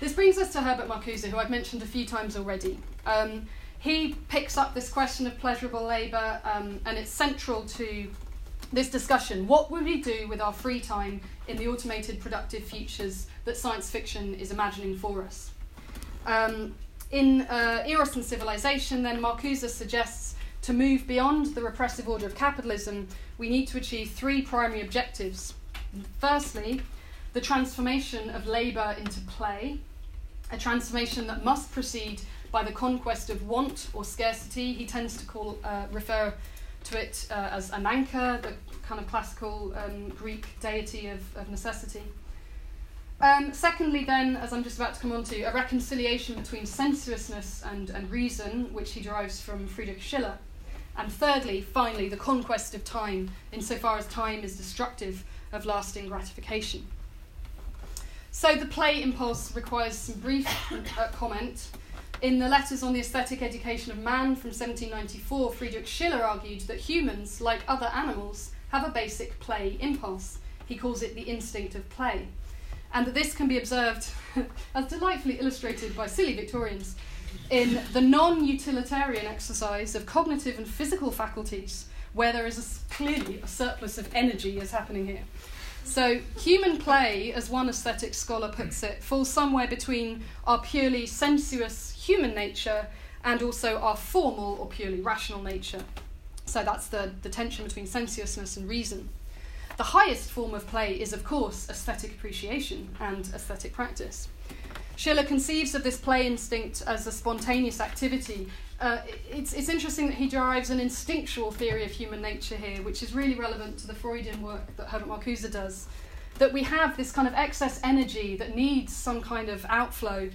This brings us to Herbert Marcuse, who I've mentioned a few times already. Um, he picks up this question of pleasurable labour, um, and it's central to this discussion. What would we do with our free time in the automated productive futures that science fiction is imagining for us? Um, in uh, Eros and Civilization, then, Marcuse suggests to move beyond the repressive order of capitalism, we need to achieve three primary objectives. Firstly, the transformation of labour into play, a transformation that must proceed by the conquest of want or scarcity. He tends to call uh, refer to it uh, as Ananke, the kind of classical um, Greek deity of, of necessity. Um, secondly, then, as I'm just about to come on to, a reconciliation between sensuousness and, and reason, which he derives from Friedrich Schiller. And thirdly, finally, the conquest of time, insofar as time is destructive of lasting gratification. So the play impulse requires some brief uh, comment. In the Letters on the Aesthetic Education of Man from 1794, Friedrich Schiller argued that humans, like other animals, have a basic play impulse. He calls it the instinct of play. And that this can be observed, as delightfully illustrated by silly Victorians, in the non utilitarian exercise of cognitive and physical faculties, where there is a, clearly a surplus of energy is happening here. So, human play, as one aesthetic scholar puts it, falls somewhere between our purely sensuous human nature and also our formal or purely rational nature. So, that's the, the tension between sensuousness and reason. The highest form of play is, of course, aesthetic appreciation and aesthetic practice. Schiller conceives of this play instinct as a spontaneous activity. Uh, it's, it's interesting that he derives an instinctual theory of human nature here, which is really relevant to the Freudian work that Herbert Marcuse does. That we have this kind of excess energy that needs some kind of outflow,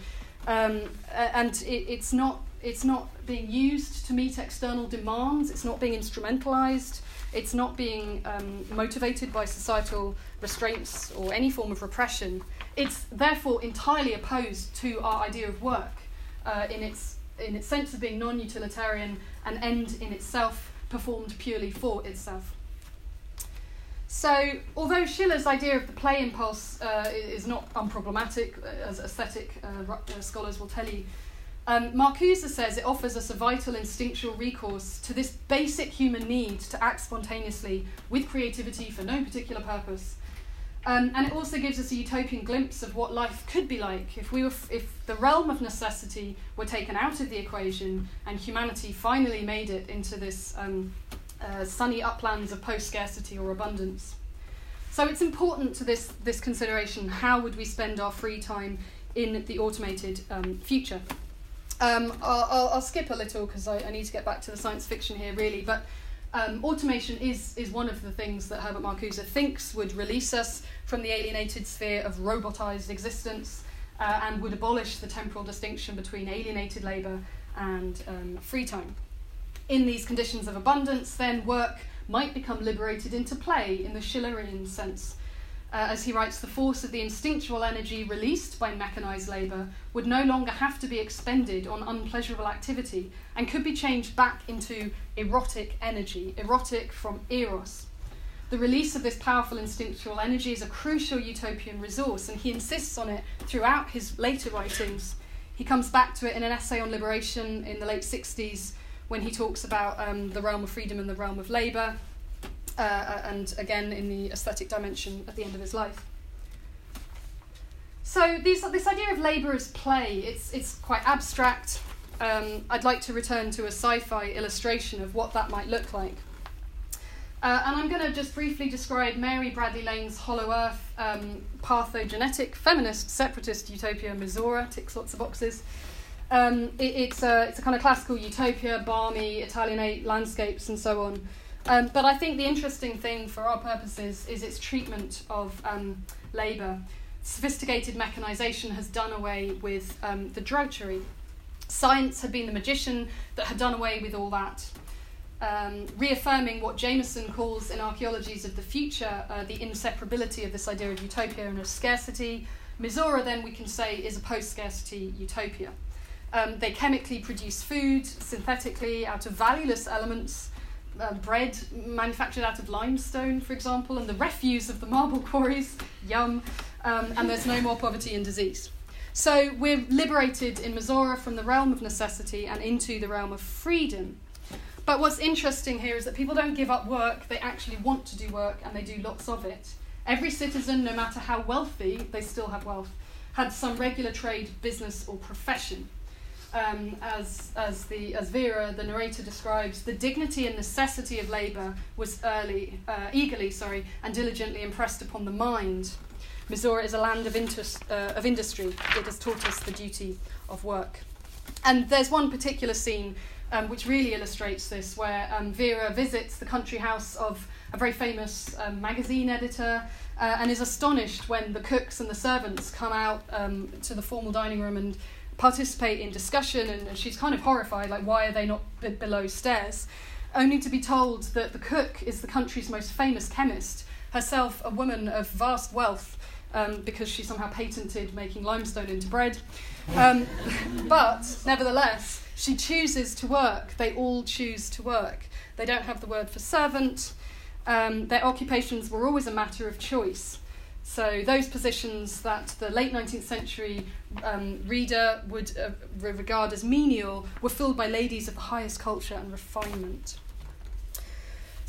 um, and it, it's, not, it's not being used to meet external demands, it's not being instrumentalized, it's not being um, motivated by societal restraints or any form of repression. It's therefore entirely opposed to our idea of work uh, in, its, in its sense of being non utilitarian, an end in itself, performed purely for itself. So, although Schiller's idea of the play impulse uh, is not unproblematic, uh, as aesthetic uh, uh, scholars will tell you, um, Marcuse says it offers us a vital instinctual recourse to this basic human need to act spontaneously with creativity for no particular purpose um, and it also gives us a utopian glimpse of what life could be like if we were f- if the realm of necessity were taken out of the equation and humanity finally made it into this um, uh, sunny uplands of post scarcity or abundance. So it's important to this this consideration: how would we spend our free time in the automated um, future? Um, I'll, I'll, I'll, skip a little because I, I need to get back to the science fiction here, really, but um, automation is, is one of the things that Herbert Marcuse thinks would release us from the alienated sphere of robotized existence uh, and would abolish the temporal distinction between alienated labour and um, free time. In these conditions of abundance, then work might become liberated into play in the Schillerian sense, uh, as he writes, the force of the instinctual energy released by mechanized labor would no longer have to be expended on unpleasurable activity and could be changed back into erotic energy, erotic from eros. The release of this powerful instinctual energy is a crucial utopian resource, and he insists on it throughout his later writings. He comes back to it in an essay on liberation in the late 60s when he talks about um, the realm of freedom and the realm of labour, uh, uh, and again in the aesthetic dimension at the end of his life. So these, this idea of labour as play, it's, it's quite abstract. Um, I'd like to return to a sci fi illustration of what that might look like. Uh, and I'm going to just briefly describe Mary Bradley Lane's Hollow Earth um, parthogenetic feminist separatist utopia, Mizora, ticks lots of boxes. Um, it, it's, a, it's a kind of classical utopia, balmy, Italianate landscapes, and so on. Um, but I think the interesting thing for our purposes is its treatment of um, labour. Sophisticated mechanisation has done away with um, the drudgery. Science had been the magician that had done away with all that um, reaffirming what Jameson calls in Archaeologies of the Future uh, the inseparability of this idea of utopia and of scarcity. Mizora, then, we can say, is a post scarcity utopia. Um, they chemically produce food synthetically out of valueless elements, uh, bread manufactured out of limestone, for example, and the refuse of the marble quarries, yum, um, and there's no more poverty and disease. So we're liberated in Mizora from the realm of necessity and into the realm of freedom. But what's interesting here is that people don't give up work, they actually want to do work and they do lots of it. Every citizen, no matter how wealthy, they still have wealth, had some regular trade, business, or profession. Um, as, as, the, as Vera, the narrator, describes, the dignity and necessity of labour was early, uh, eagerly sorry, and diligently impressed upon the mind. Mizora is a land of, interest, uh, of industry. It has taught us the duty of work. And there's one particular scene um, which really illustrates this, where um, Vera visits the country house of a very famous um, magazine editor uh, and is astonished when the cooks and the servants come out um, to the formal dining room and participate in discussion. And, and she's kind of horrified, like, why are they not b- below stairs? Only to be told that the cook is the country's most famous chemist, herself a woman of vast wealth. Um, because she somehow patented making limestone into bread. Um, but nevertheless, she chooses to work. They all choose to work. They don't have the word for servant. Um, their occupations were always a matter of choice. So, those positions that the late 19th century um, reader would uh, regard as menial were filled by ladies of the highest culture and refinement.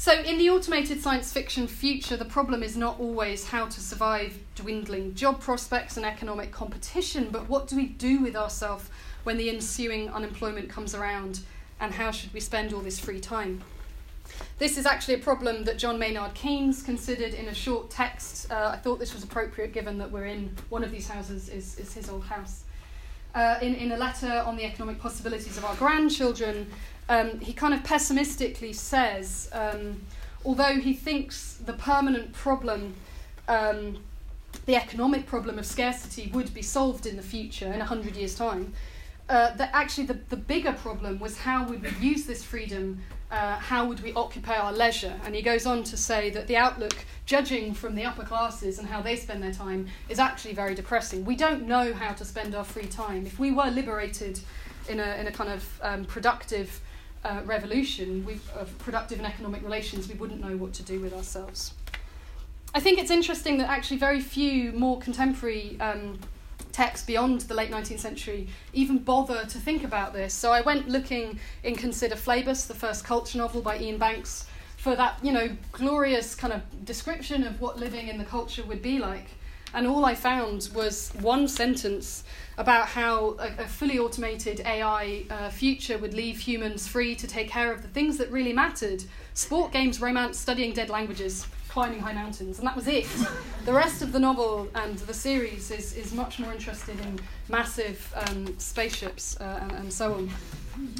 So, in the automated science fiction future, the problem is not always how to survive dwindling job prospects and economic competition, but what do we do with ourselves when the ensuing unemployment comes around, and how should we spend all this free time? This is actually a problem that John Maynard Keynes considered in a short text. Uh, I thought this was appropriate given that we're in one of these houses, is, is his old house. Uh, in, in a letter on the economic possibilities of our grandchildren, um, he kind of pessimistically says, um, although he thinks the permanent problem, um, the economic problem of scarcity, would be solved in the future in 100 years' time, uh, that actually the, the bigger problem was how would we use this freedom, uh, how would we occupy our leisure? And he goes on to say that the outlook, judging from the upper classes and how they spend their time, is actually very depressing. We don't know how to spend our free time. If we were liberated in a, in a kind of um, productive uh, revolution, of productive and economic relations, we wouldn't know what to do with ourselves. I think it's interesting that actually very few more contemporary um, texts beyond the late 19th century even bother to think about this. So I went looking in Consider Phlebas, the first culture novel by Iain Banks, for that, you know, glorious kind of description of what living in the culture would be like. And all I found was one sentence about how a, a fully automated AI uh, future would leave humans free to take care of the things that really mattered sport, games, romance, studying dead languages climbing high mountains, and that was it. the rest of the novel and the series is, is much more interested in massive um, spaceships uh, and, and, so on.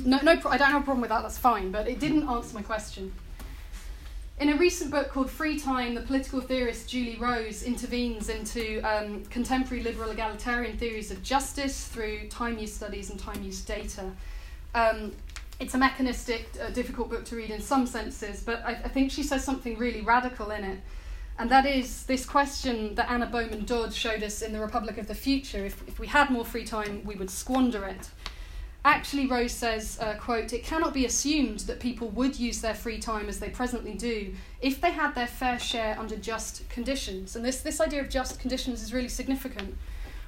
No, no, I don't have a problem with that, that's fine, but it didn't answer my question. In a recent book called Free Time, the political theorist Julie Rose intervenes into um, contemporary liberal egalitarian theories of justice through time use studies and time use data. Um, it's a mechanistic, uh, difficult book to read in some senses, but I, I, think she says something really radical in it. And that is this question that Anna Bowman Dodd showed us in The Republic of the Future. If, if we had more free time, we would squander it. Actually, Rose says, uh, quote, it cannot be assumed that people would use their free time as they presently do if they had their fair share under just conditions. And this, this idea of just conditions is really significant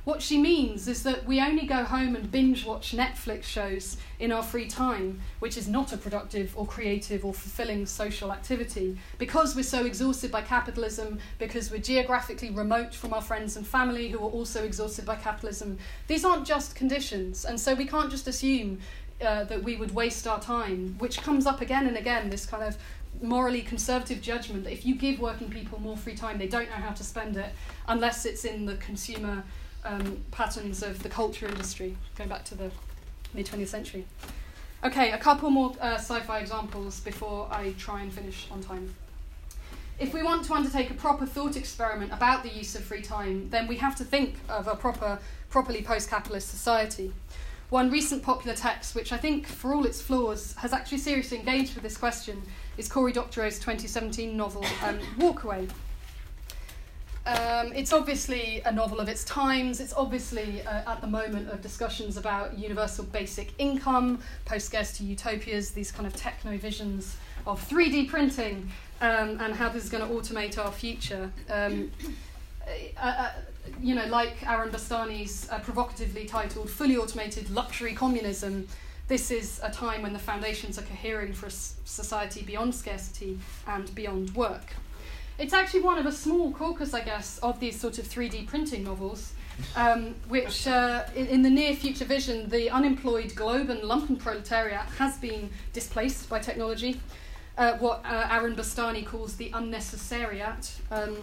what she means is that we only go home and binge watch Netflix shows in our free time, which is not a productive or creative or fulfilling social activity, because we're so exhausted by capitalism, because we're geographically remote from our friends and family who are also exhausted by capitalism. These aren't just conditions, and so we can't just assume uh, that we would waste our time, which comes up again and again. This kind of morally conservative judgment that if you give working people more free time, they don't know how to spend it unless it's in the consumer um, patterns of the culture industry, going back to the mid 20th century. Okay, a couple more uh, sci fi examples before I try and finish on time. If we want to undertake a proper thought experiment about the use of free time, then we have to think of a proper, properly post capitalist society. One recent popular text, which I think, for all its flaws, has actually seriously engaged with this question, is Cory Doctorow's 2017 novel um, Walkaway. Um, it's obviously a novel of its times. It's obviously uh, at the moment of discussions about universal basic income, post scarcity utopias, these kind of techno visions of 3D printing um, and how this is going to automate our future. Um, uh, uh, you know, like Aaron Bastani's uh, provocatively titled Fully Automated Luxury Communism, this is a time when the foundations are cohering for a society beyond scarcity and beyond work. It's actually one of a small caucus, I guess, of these sort of 3D printing novels, um, which uh, in, in, the near future vision, the unemployed globe and lumpen proletariat has been displaced by technology. Uh, what uh, Aaron Bastani calls the unnecessariat. Um,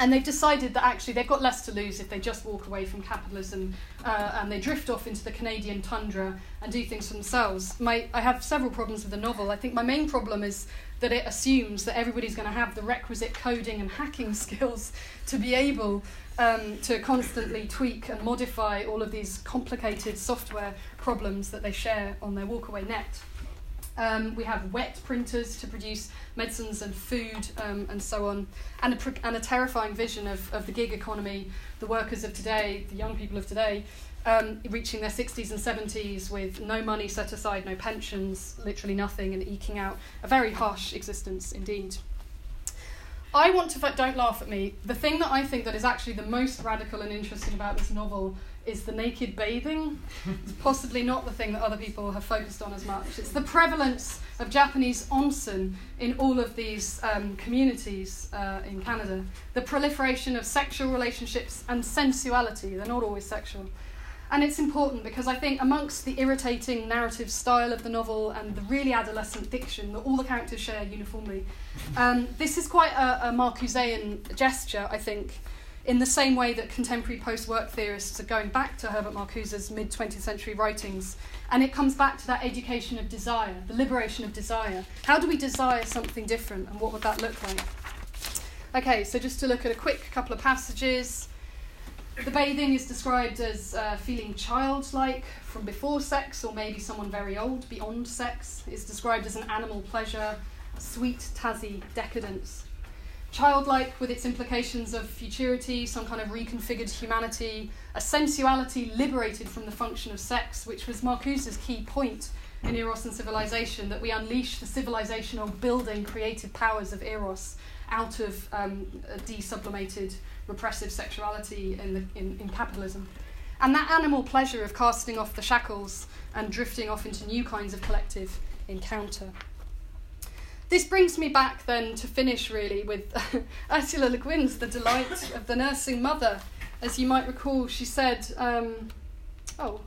and they've decided that actually they've got less to lose if they just walk away from capitalism uh, and they drift off into the Canadian tundra and do things for themselves. My, I have several problems with the novel. I think my main problem is that it assumes that everybody's going to have the requisite coding and hacking skills to be able um, to constantly tweak and modify all of these complicated software problems that they share on their walkaway net. Um, we have wet printers to produce medicines and food um, and so on, and a, and a terrifying vision of, of the gig economy, the workers of today, the young people of today, um, reaching their 60s and 70s with no money set aside, no pensions, literally nothing, and eking out a very harsh existence indeed. I want to, don't laugh at me, the thing that I think that is actually the most radical and interesting about this novel is the naked bathing. it's possibly not the thing that other people have focused on as much. It's the prevalence of Japanese onsen in all of these um, communities uh, in Canada. The proliferation of sexual relationships and sensuality, they're not always sexual. And it's important because I think, amongst the irritating narrative style of the novel and the really adolescent diction that all the characters share uniformly, um, this is quite a, a Marcusean gesture, I think in the same way that contemporary post work theorists are going back to Herbert Marcuse's mid 20th century writings. And it comes back to that education of desire, the liberation of desire. How do we desire something different, and what would that look like? Okay, so just to look at a quick couple of passages. The bathing is described as uh, feeling childlike from before sex, or maybe someone very old beyond sex. It's described as an animal pleasure, sweet, tazzy decadence childlike with its implications of futurity, some kind of reconfigured humanity, a sensuality liberated from the function of sex, which was Marcuse's key point in Eros and Civilization, that we unleash the civilizational building creative powers of Eros out of um, desublimated repressive sexuality in, the, in, in capitalism. And that animal pleasure of casting off the shackles and drifting off into new kinds of collective encounter. This brings me back then to finish really with Ursula Le Guin's The Delight of the Nursing Mother. As you might recall, she said, um, oh,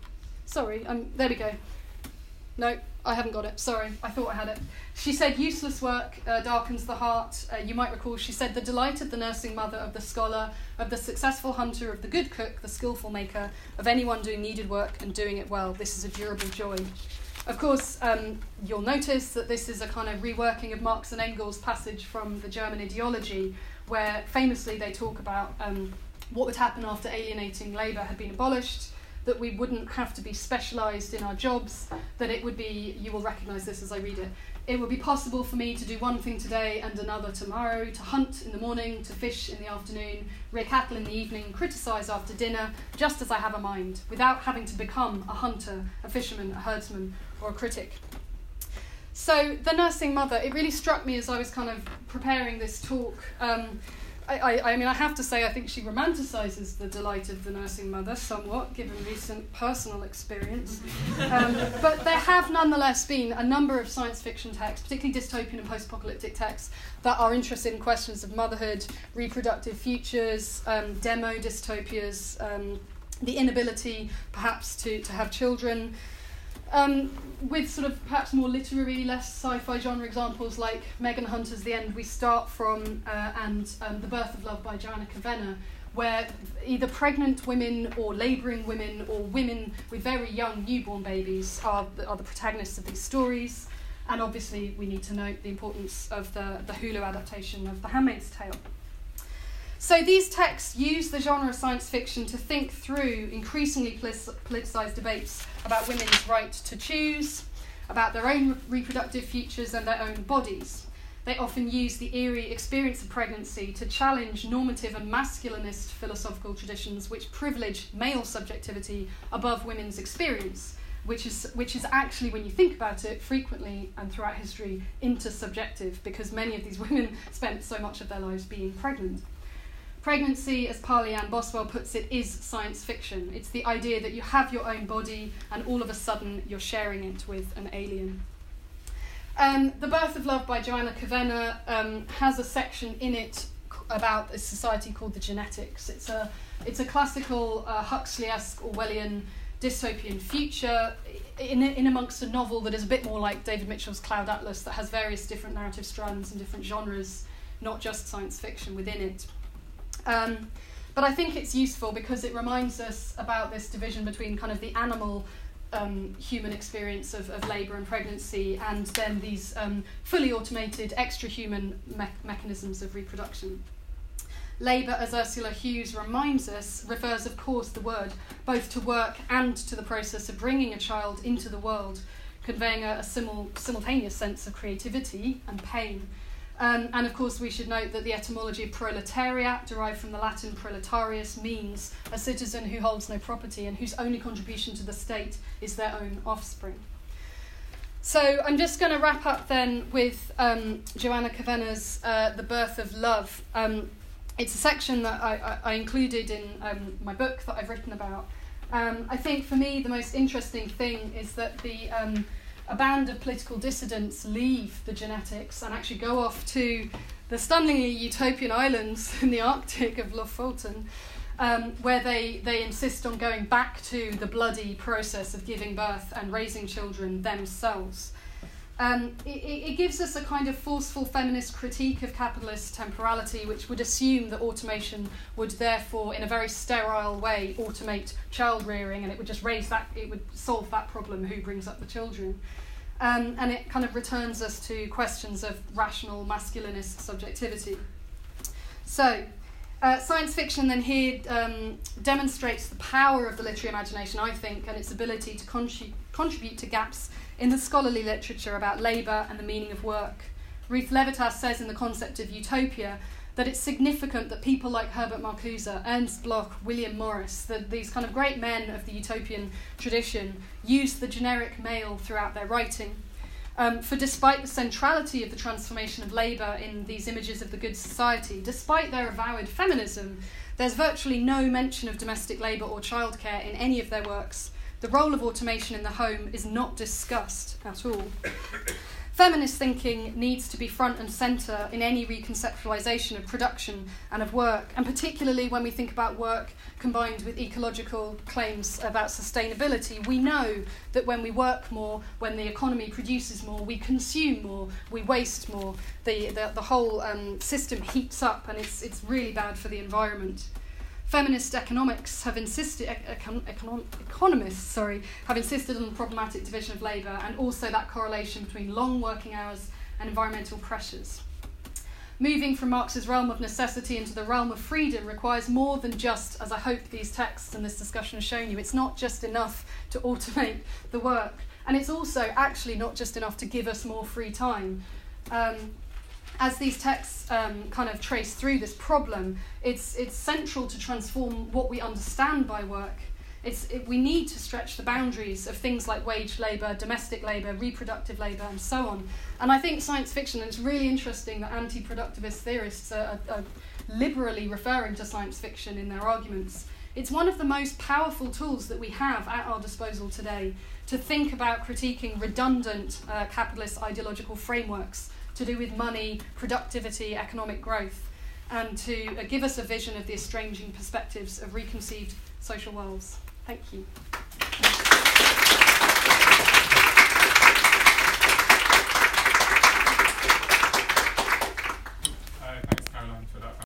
sorry, um, there we go. No, I haven't got it. Sorry, I thought I had it. She said, useless work uh, darkens the heart. Uh, you might recall, she said, the delight of the nursing mother, of the scholar, of the successful hunter, of the good cook, the skillful maker, of anyone doing needed work and doing it well. This is a durable joy. Of course, um, you'll notice that this is a kind of reworking of Marx and Engels' passage from the German ideology, where famously they talk about um, what would happen after alienating labour had been abolished, that we wouldn't have to be specialised in our jobs, that it would be, you will recognise this as I read it, it would be possible for me to do one thing today and another tomorrow, to hunt in the morning, to fish in the afternoon, rear cattle in the evening, criticise after dinner, just as I have a mind, without having to become a hunter, a fisherman, a herdsman, or a critic. So, the nursing mother, it really struck me as I was kind of preparing this talk. Um, I, I, mean, I have to say, I think she romanticizes the delight of the nursing mother somewhat, given recent personal experience. Um, but there have nonetheless been a number of science fiction texts, particularly dystopian and post apocalyptic texts, that are interested in questions of motherhood, reproductive futures, um, demo dystopias, um, the inability perhaps to, to have children. Um, with sort of perhaps more literary, less sci-fi genre examples like Megan Hunter's The End, we start from uh, and um, The Birth of Love by Joanna Kavenna, where either pregnant women or labouring women or women with very young newborn babies are the, are the protagonists of these stories. And obviously, we need to note the importance of the, the Hulu adaptation of The Handmaid's Tale. So these texts use the genre of science fiction to think through increasingly politicised debates about women's right to choose, about their own reproductive futures and their own bodies. They often use the eerie experience of pregnancy to challenge normative and masculinist philosophical traditions which privilege male subjectivity above women's experience, which is, which is actually, when you think about it, frequently and throughout history, intersubjective because many of these women spent so much of their lives being pregnant. Pregnancy, as Parley-Ann Boswell puts it, is science fiction. It's the idea that you have your own body and all of a sudden you're sharing it with an alien. Um, the Birth of Love by Joanna Kavenna um, has a section in it about a society called the Genetics. It's a, it's a classical uh, Huxley-esque Orwellian dystopian future in, in amongst a novel that is a bit more like David Mitchell's Cloud Atlas that has various different narrative strands and different genres, not just science fiction within it. Um, but I think it's useful because it reminds us about this division between kind of the animal um, human experience of, of labour and pregnancy and then these um, fully automated extra human me- mechanisms of reproduction. Labour, as Ursula Huws reminds us, refers, of course, the word both to work and to the process of bringing a child into the world, conveying a, a simul- simultaneous sense of creativity and pain. Um, and of course, we should note that the etymology of proletariat, derived from the Latin proletarius, means a citizen who holds no property and whose only contribution to the state is their own offspring. So I'm just going to wrap up then with um, Joanna Kavenna's uh, The Birth of Love. Um, it's a section that I, I, I included in um, my book that I've written about. Um, I think for me, the most interesting thing is that the um, a band of political dissidents leave the genetics and actually go off to the stunningly utopian islands in the Arctic of Lofoten, um, where they, they insist on going back to the bloody process of giving birth and raising children themselves. Um, it, it gives us a kind of forceful feminist critique of capitalist temporality, which would assume that automation would therefore, in a very sterile way, automate child rearing, and it would just raise that, it would solve that problem who brings up the children. Um, and it kind of returns us to questions of rational masculinist subjectivity. So, uh, science fiction then here um, demonstrates the power of the literary imagination, I think, and its ability to contrib- contribute to gaps in the scholarly literature about labour and the meaning of work. Ruth Levitas says in The Concept of Utopia that it's significant that people like Herbert Marcuse, Ernst Bloch, William Morris, the, these kind of great men of the utopian tradition, use the generic male throughout their writing. Um, for despite the centrality of the transformation of labour in these images of the good society, despite their avowed feminism, there's virtually no mention of domestic labour or childcare in any of their works, the role of automation in the home is not discussed at all. Feminist thinking needs to be front and centre in any reconceptualisation of production and of work, and particularly when we think about work combined with ecological claims about sustainability. We know that when we work more, when the economy produces more, we consume more, we waste more, the, the, the whole um, system heats up, and it's, it's really bad for the environment feminist economics have insisted econ, econ, economists sorry have insisted on the problematic division of labour and also that correlation between long working hours and environmental pressures. Moving from Marx's realm of necessity into the realm of freedom requires more than just, as I hope these texts and this discussion have shown you, it's not just enough to automate the work, and it's also actually not just enough to give us more free time. Um, as these texts um, kind of trace through this problem, it's, it's central to transform what we understand by work. It's, it, we need to stretch the boundaries of things like wage labour, domestic labour, reproductive labour, and so on. And I think science fiction, and it's really interesting that anti productivist theorists are, are, are liberally referring to science fiction in their arguments. It's one of the most powerful tools that we have at our disposal today to think about critiquing redundant uh, capitalist ideological frameworks to do with money, productivity, economic growth, and to uh, give us a vision of the estranging perspectives of reconceived social worlds. Thank you.